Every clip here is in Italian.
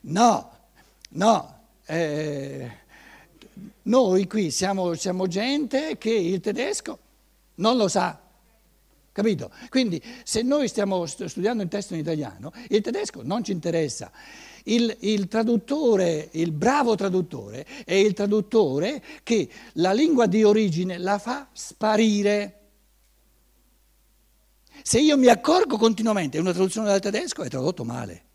no, no. Eh, noi qui siamo, siamo gente che il tedesco non lo sa. Capito? Quindi se noi stiamo studiando un testo in italiano, il tedesco non ci interessa. Il, il, traduttore, il bravo traduttore, è il traduttore che la lingua di origine la fa sparire. Se io mi accorgo continuamente una traduzione dal tedesco è tradotto male.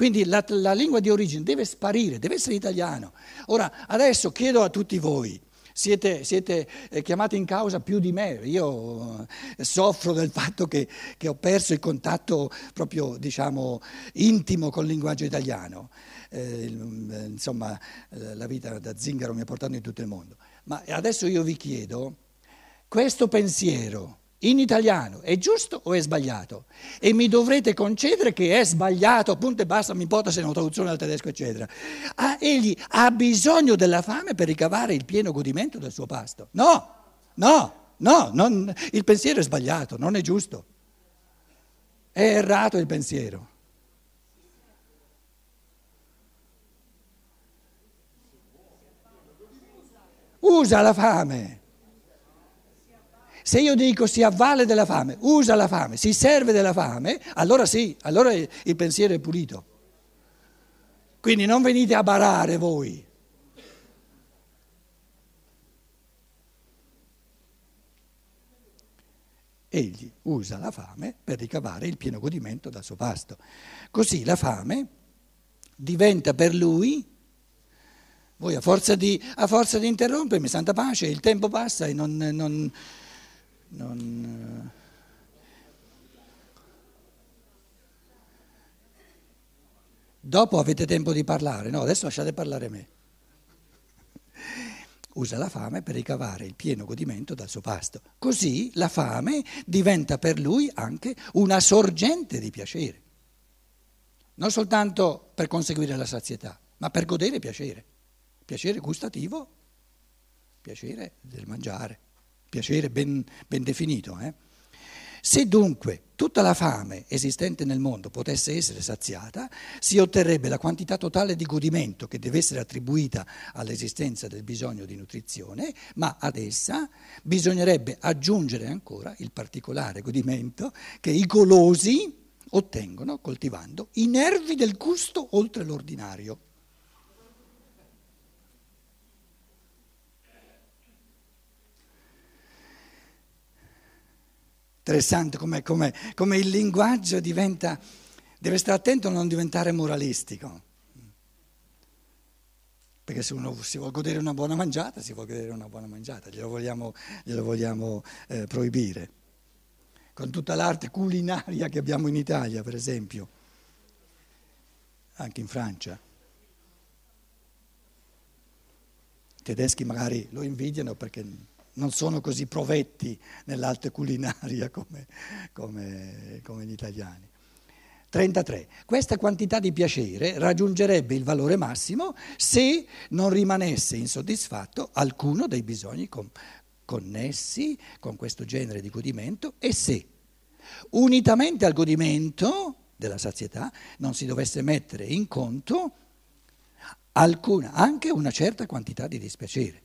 Quindi la, la lingua di origine deve sparire, deve essere italiano. Ora, adesso chiedo a tutti voi, siete, siete, eh, chiamati in causa più di me, io eh, soffro del fatto che, che ho perso il contatto proprio diciamo, intimo col linguaggio italiano, eh, insomma la vita da zingaro mi ha portato in tutto il mondo, ma adesso io vi chiedo, questo pensiero in italiano è giusto o è sbagliato? E mi dovrete concedere che è sbagliato, punto e basta, mi importa se è una traduzione dal tedesco, eccetera. Ah, egli ha bisogno della fame per ricavare il pieno godimento del suo pasto. No, no, no, non, il pensiero è sbagliato, non è giusto. È errato il pensiero. Usa la fame. Se io dico si avvale della fame, usa la fame, si serve della fame, allora sì, allora il pensiero è pulito. Quindi non venite a barare voi. Egli usa la fame per ricavare il pieno godimento dal suo pasto. Così la fame diventa per lui, voi a forza di, a forza di interrompermi, santa pace, il tempo passa e non, non non... Eh. Dopo avete tempo di parlare, no, adesso lasciate parlare me. Usa la fame per ricavare il pieno godimento dal suo pasto. Così la fame diventa per lui anche una sorgente di piacere. Non soltanto per conseguire la sazietà, ma per godere piacere. Piacere gustativo, piacere del mangiare piacere ben, ben definito. Eh? Se dunque tutta la fame esistente nel mondo potesse essere saziata, si otterrebbe la quantità totale di godimento che deve essere attribuita all'esistenza del bisogno di nutrizione, ma ad essa bisognerebbe aggiungere ancora il particolare godimento che i golosi ottengono coltivando i nervi del gusto oltre l'ordinario. Interessante come, come, come il linguaggio diventa, deve stare attento a non diventare moralistico. Perché se uno si vuole godere una buona mangiata, si vuole godere una buona mangiata, glielo vogliamo, glielo vogliamo eh, proibire. Con tutta l'arte culinaria che abbiamo in Italia, per esempio, anche in Francia. I tedeschi magari lo invidiano perché non sono così provetti nell'arte culinaria come, come, come gli italiani. 33. Questa quantità di piacere raggiungerebbe il valore massimo se non rimanesse insoddisfatto alcuno dei bisogni con, connessi con questo genere di godimento e se, unitamente al godimento della sazietà, non si dovesse mettere in conto alcuna, anche una certa quantità di dispiacere.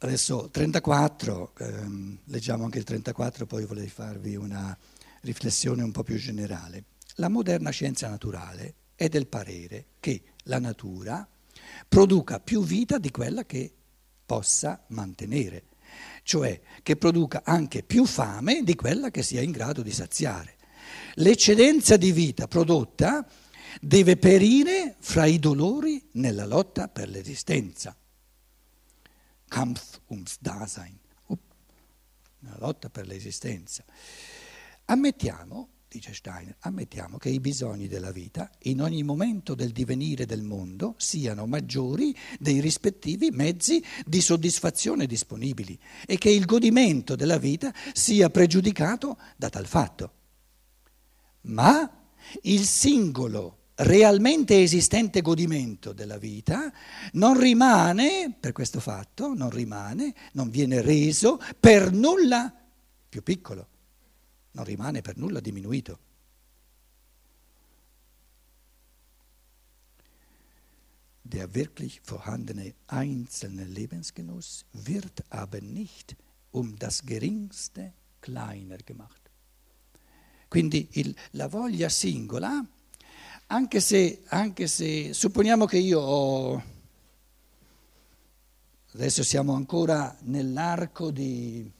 Adesso 34, ehm, leggiamo anche il 34, poi vorrei farvi una riflessione un po' più generale. La moderna scienza naturale è del parere che la natura produca più vita di quella che possa mantenere, cioè che produca anche più fame di quella che sia in grado di saziare. L'eccedenza di vita prodotta deve perire fra i dolori nella lotta per l'esistenza. Kampf ums Dasein, una lotta per l'esistenza. Ammettiamo, dice Steiner, ammettiamo che i bisogni della vita in ogni momento del divenire del mondo siano maggiori dei rispettivi mezzi di soddisfazione disponibili e che il godimento della vita sia pregiudicato da tal fatto. Ma il singolo realmente esistente godimento della vita non rimane, per questo fatto, non rimane, non viene reso per nulla più piccolo, non rimane per nulla diminuito. Der wirklich vorhandene einzelne Lebensgenuss wird aber nicht um das geringste kleiner gemacht. Quindi il, la voglia singola anche se, anche se supponiamo che io ho, adesso siamo ancora nell'arco, di,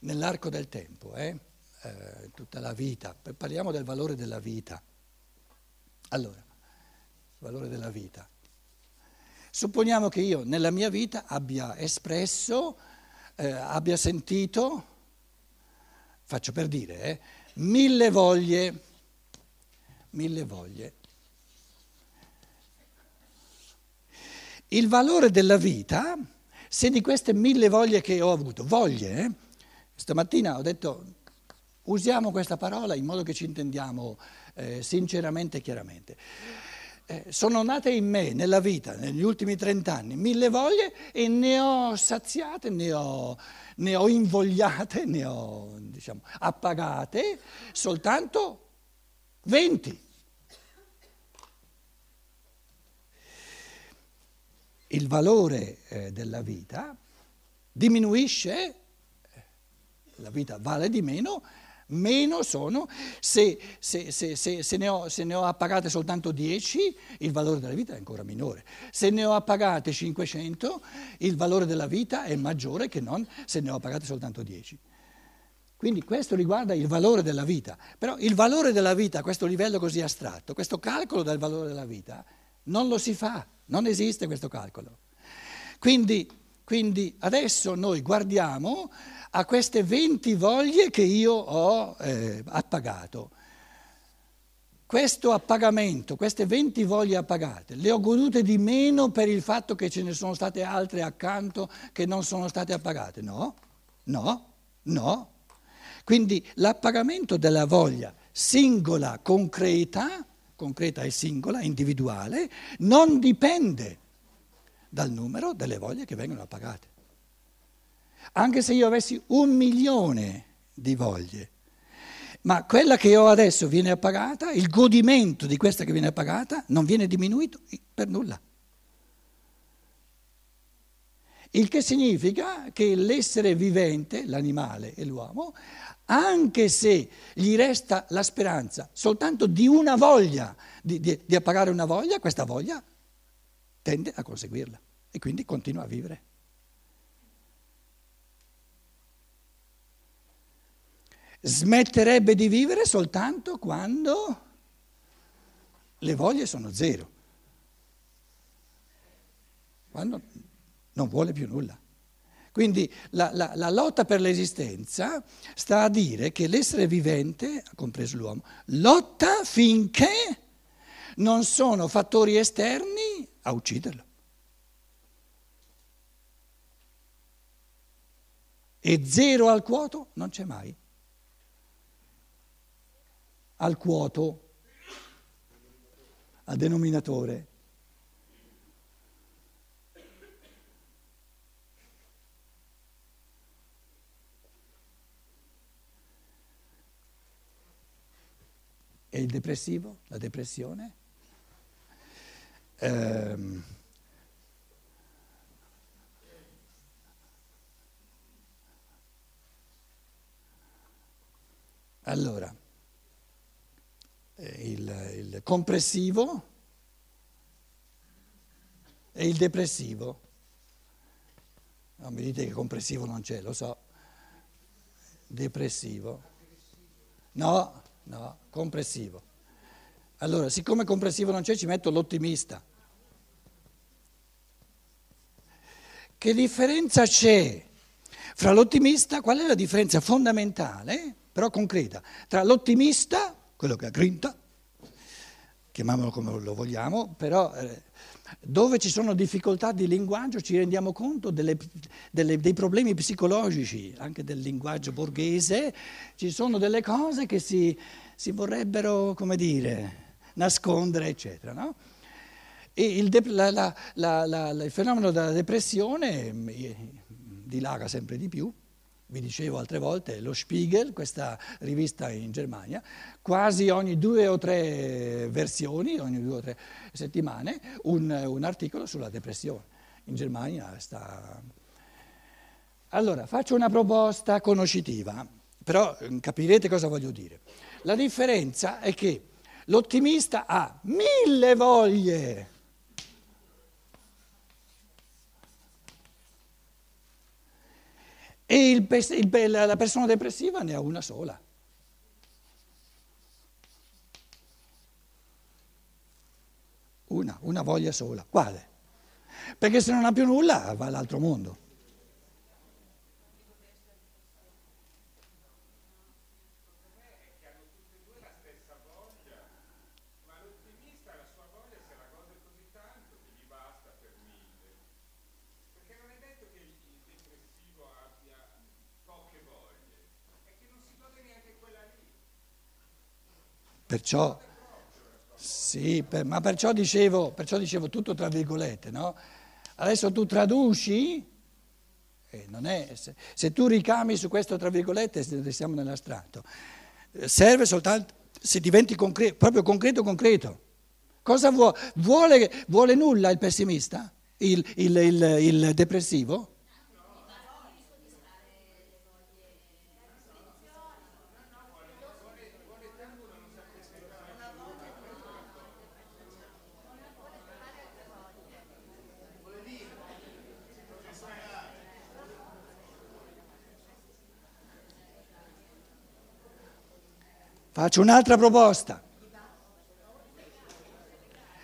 nell'arco del tempo, eh? Eh, tutta la vita, parliamo del valore della vita. Allora, il valore della vita. Supponiamo che io nella mia vita abbia espresso, eh, abbia sentito, faccio per dire, eh, mille voglie, mille voglie. Il valore della vita, se di queste mille voglie che ho avuto, voglie, eh, stamattina ho detto usiamo questa parola in modo che ci intendiamo eh, sinceramente e chiaramente. Eh, sono nate in me nella vita, negli ultimi trent'anni, mille voglie e ne ho saziate, ne ho, ne ho invogliate, ne ho diciamo, appagate soltanto venti. Il valore eh, della vita diminuisce, eh, la vita vale di meno meno sono, se, se, se, se, ne ho, ne ho appagate soltanto 10 il valore della vita è ancora minore, se ne ho appagate 500 il valore della vita è maggiore che non se ne ho appagate soltanto 10. Quindi questo riguarda il valore della vita, però il valore della vita a questo livello così astratto, questo calcolo del valore della vita, non lo si fa, non esiste questo calcolo. Quindi, quindi adesso noi guardiamo a queste 20 voglie che io ho eh, appagato. Questo appagamento, queste 20 voglie appagate, le ho godute di meno per il fatto che ce ne sono state altre accanto che non sono state appagate? No, no, no. Quindi l'appagamento della voglia singola, concreta, concreta e singola, individuale, non dipende dal numero delle voglie che vengono appagate. Anche se io avessi un milione di voglie, ma quella che ho adesso viene appagata, il godimento di questa che viene appagata non viene diminuito per nulla. Il che significa che l'essere vivente, l'animale e l'uomo, anche se gli resta la speranza soltanto di una voglia, di, di, di appagare una voglia, questa voglia tende a conseguirla e quindi continua a vivere. smetterebbe di vivere soltanto quando le voglie sono zero, quando non vuole più nulla. Quindi la, la, la, lotta per l'esistenza sta a dire che l'essere vivente, compreso l'uomo, lotta finché non sono fattori esterni a ucciderlo. E zero al quoto non c'è mai al quoto, al denominatore. E il depressivo, la depressione? Ehm, allora, eh, il, il compressivo e il depressivo. Non mi dite che compressivo non c'è, lo so. Depressivo. No, no, compressivo. Allora, siccome compressivo non c'è, ci metto l'ottimista. Che differenza c'è fra l'ottimista? Qual è la differenza fondamentale, però concreta, tra l'ottimista quello che ha grinta, chiamiamolo come lo vogliamo, però eh, dove ci sono difficoltà di linguaggio ci rendiamo conto delle, delle, dei problemi psicologici, anche del linguaggio borghese, ci sono delle cose che si, si vorrebbero, come dire, nascondere, eccetera. No? Il, de, la, la, la, il fenomeno della depressione eh, dilaga sempre di più vi dicevo altre volte, lo Spiegel, questa rivista in Germania, quasi ogni due o tre versioni, ogni due o tre settimane, un, un articolo sulla depressione. In Germania sta... Allora, faccio una proposta conoscitiva, però mm, capirete cosa voglio dire. La differenza è che l'ottimista ha mille voglie E il, il, la persona depressiva ne ha una sola. Una, una voglia sola. Quale? Perché se non ha più nulla va all'altro mondo. Perciò, sì, per, ma perciò dicevo, perciò dicevo tutto tra virgolette, no? Adesso tu traduci, eh, è, se, se, tu ricami su questo tra virgolette siamo nell'astratto, serve soltanto se diventi concreto, proprio concreto concreto. Cosa vuole? Vuole, vuole nulla il pessimista? il, il, il, il depressivo? Faccio un'altra proposta.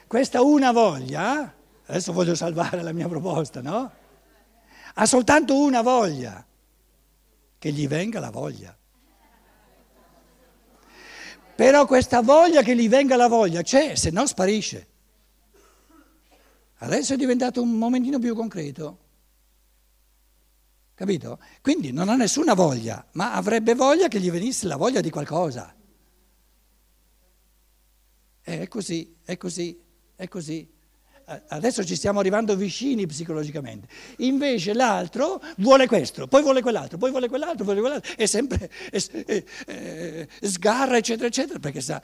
Questa una voglia, adesso voglio salvare la mia proposta, no? Ha soltanto una voglia, che gli venga la voglia. Però questa voglia che gli venga la voglia c'è, se no sparisce. Adesso è diventato un momentino più concreto. Capito? Quindi non ha nessuna voglia, ma avrebbe voglia che gli venisse la voglia di qualcosa. È così, è così, è così. Adesso ci stiamo arrivando vicini psicologicamente. Invece l'altro vuole questo, poi vuole quell'altro, poi vuole quell'altro, poi vuole quell'altro, e sempre eh, eh, sgarra, eccetera, eccetera, perché sa,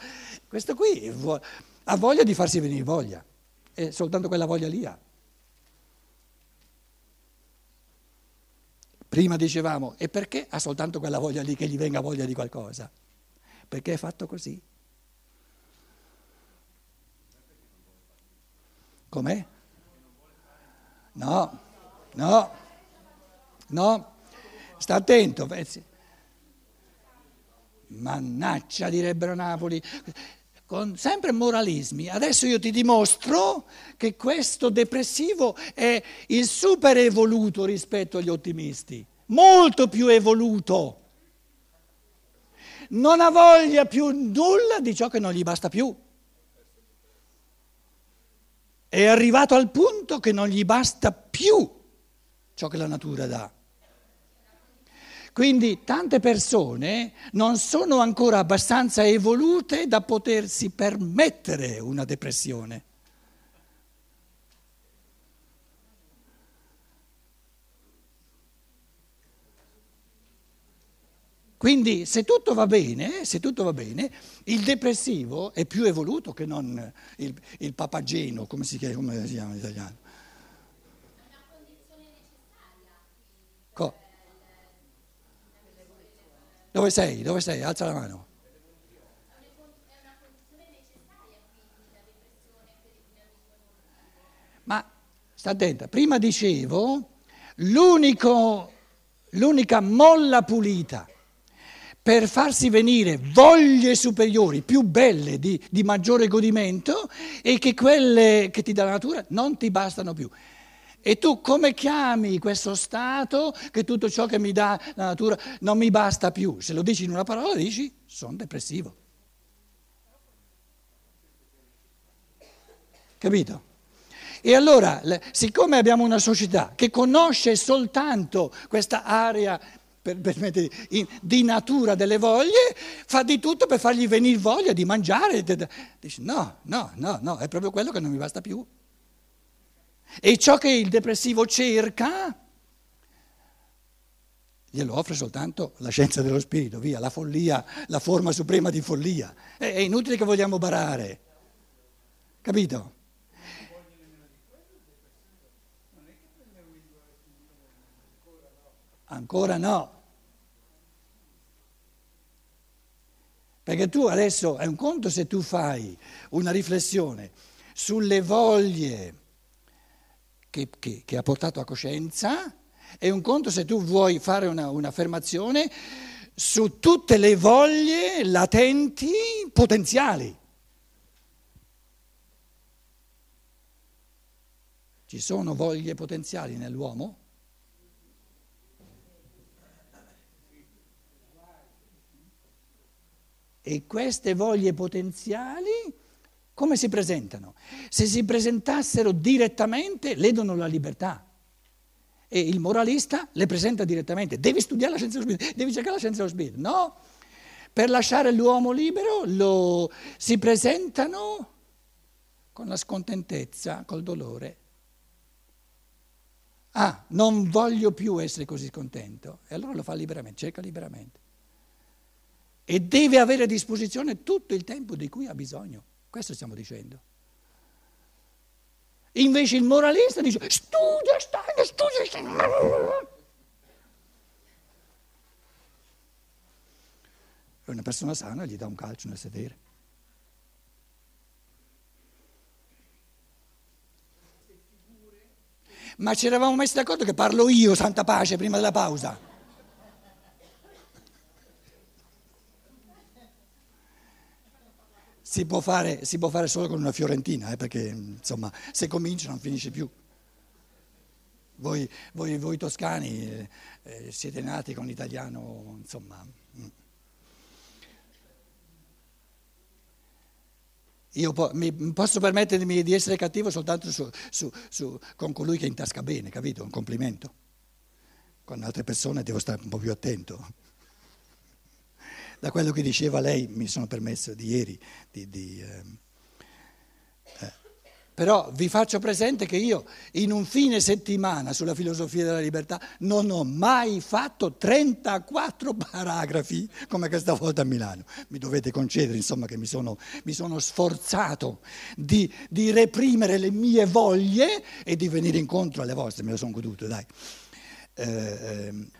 questo qui vuole, ha voglia di farsi venire voglia, e soltanto quella voglia lì ha. Prima dicevamo, e perché ha soltanto quella voglia lì che gli venga voglia di qualcosa? Perché è fatto così. Com'è? No, no, no, sta attento. Mannaccia, direbbero Napoli. Con sempre moralismi. Adesso io ti dimostro che questo depressivo è il super evoluto rispetto agli ottimisti, molto più evoluto. Non ha voglia più nulla di ciò che non gli basta più. È arrivato al punto che non gli basta più ciò che la natura dà. Quindi tante persone non sono ancora abbastanza evolute da potersi permettere una depressione. Quindi se tutto va bene, tutto va bene, il depressivo è più evoluto che non il, il papageno, come si, chiama, come si chiama in italiano. Co? Dove sei? Dove sei? Alza la mano. Ma sta attenta, prima dicevo l'unica molla pulita per farsi venire voglie superiori, più belle, di, di, maggiore godimento e che quelle che ti dà la natura non ti bastano più. E tu come chiami questo stato che tutto ciò che mi dà la natura non mi basta più? Se lo dici in una parola dici sono depressivo. Capito? E allora, siccome abbiamo una società che conosce soltanto questa area per, per, di natura delle voglie, fa di tutto per fargli venire voglia di mangiare. Dice no, no, no, no, è proprio quello che non mi basta più. E ciò che il depressivo cerca glielo offre soltanto la scienza dello spirito, via, la follia, la forma suprema di follia. È, è inutile che vogliamo barare, capito? Ancora no. Perché tu adesso è un conto se tu fai una riflessione sulle voglie che, che, che ha portato a coscienza, è un conto se tu vuoi fare una, un'affermazione su tutte le voglie latenti potenziali. Ci sono voglie potenziali nell'uomo? E queste voglie potenziali come si presentano? Se si presentassero direttamente ledono la libertà. E il moralista le presenta direttamente. Devi studiare la scienza dello spirito, devi cercare la scienza dello spirito. No, per lasciare l'uomo libero lo, si presentano con la scontentezza, col dolore. Ah, non voglio più essere così contento. E allora lo fa liberamente, cerca liberamente e deve avere a disposizione tutto il tempo di cui ha bisogno. Questo stiamo dicendo. Invece il moralista dice studia, stai, studia, stai. E una persona sana gli dà un calcio nel sedere. Ma ci eravamo messi d'accordo che parlo io, santa pace, prima della pausa. Si può fare, si può fare solo con una fiorentina, eh, perché insomma se comincia non finisce più. Voi, voi, voi toscani eh, eh, siete nati con l'italiano, insomma. Mm. Io po- posso permettermi di essere cattivo soltanto su, su, su, con colui che intasca bene, capito? Un complimento. Con altre persone devo stare un po' più attento da quello che diceva lei, mi sono permesso di ieri di... di eh, eh. Però vi faccio presente che io in un fine settimana sulla filosofia della libertà non ho mai fatto 34 paragrafi come questa volta a Milano. Mi dovete concedere insomma che mi sono, mi sono sforzato di, di, reprimere le mie voglie e di venire incontro alle vostre, me lo sono goduto, dai. Eh, ehm,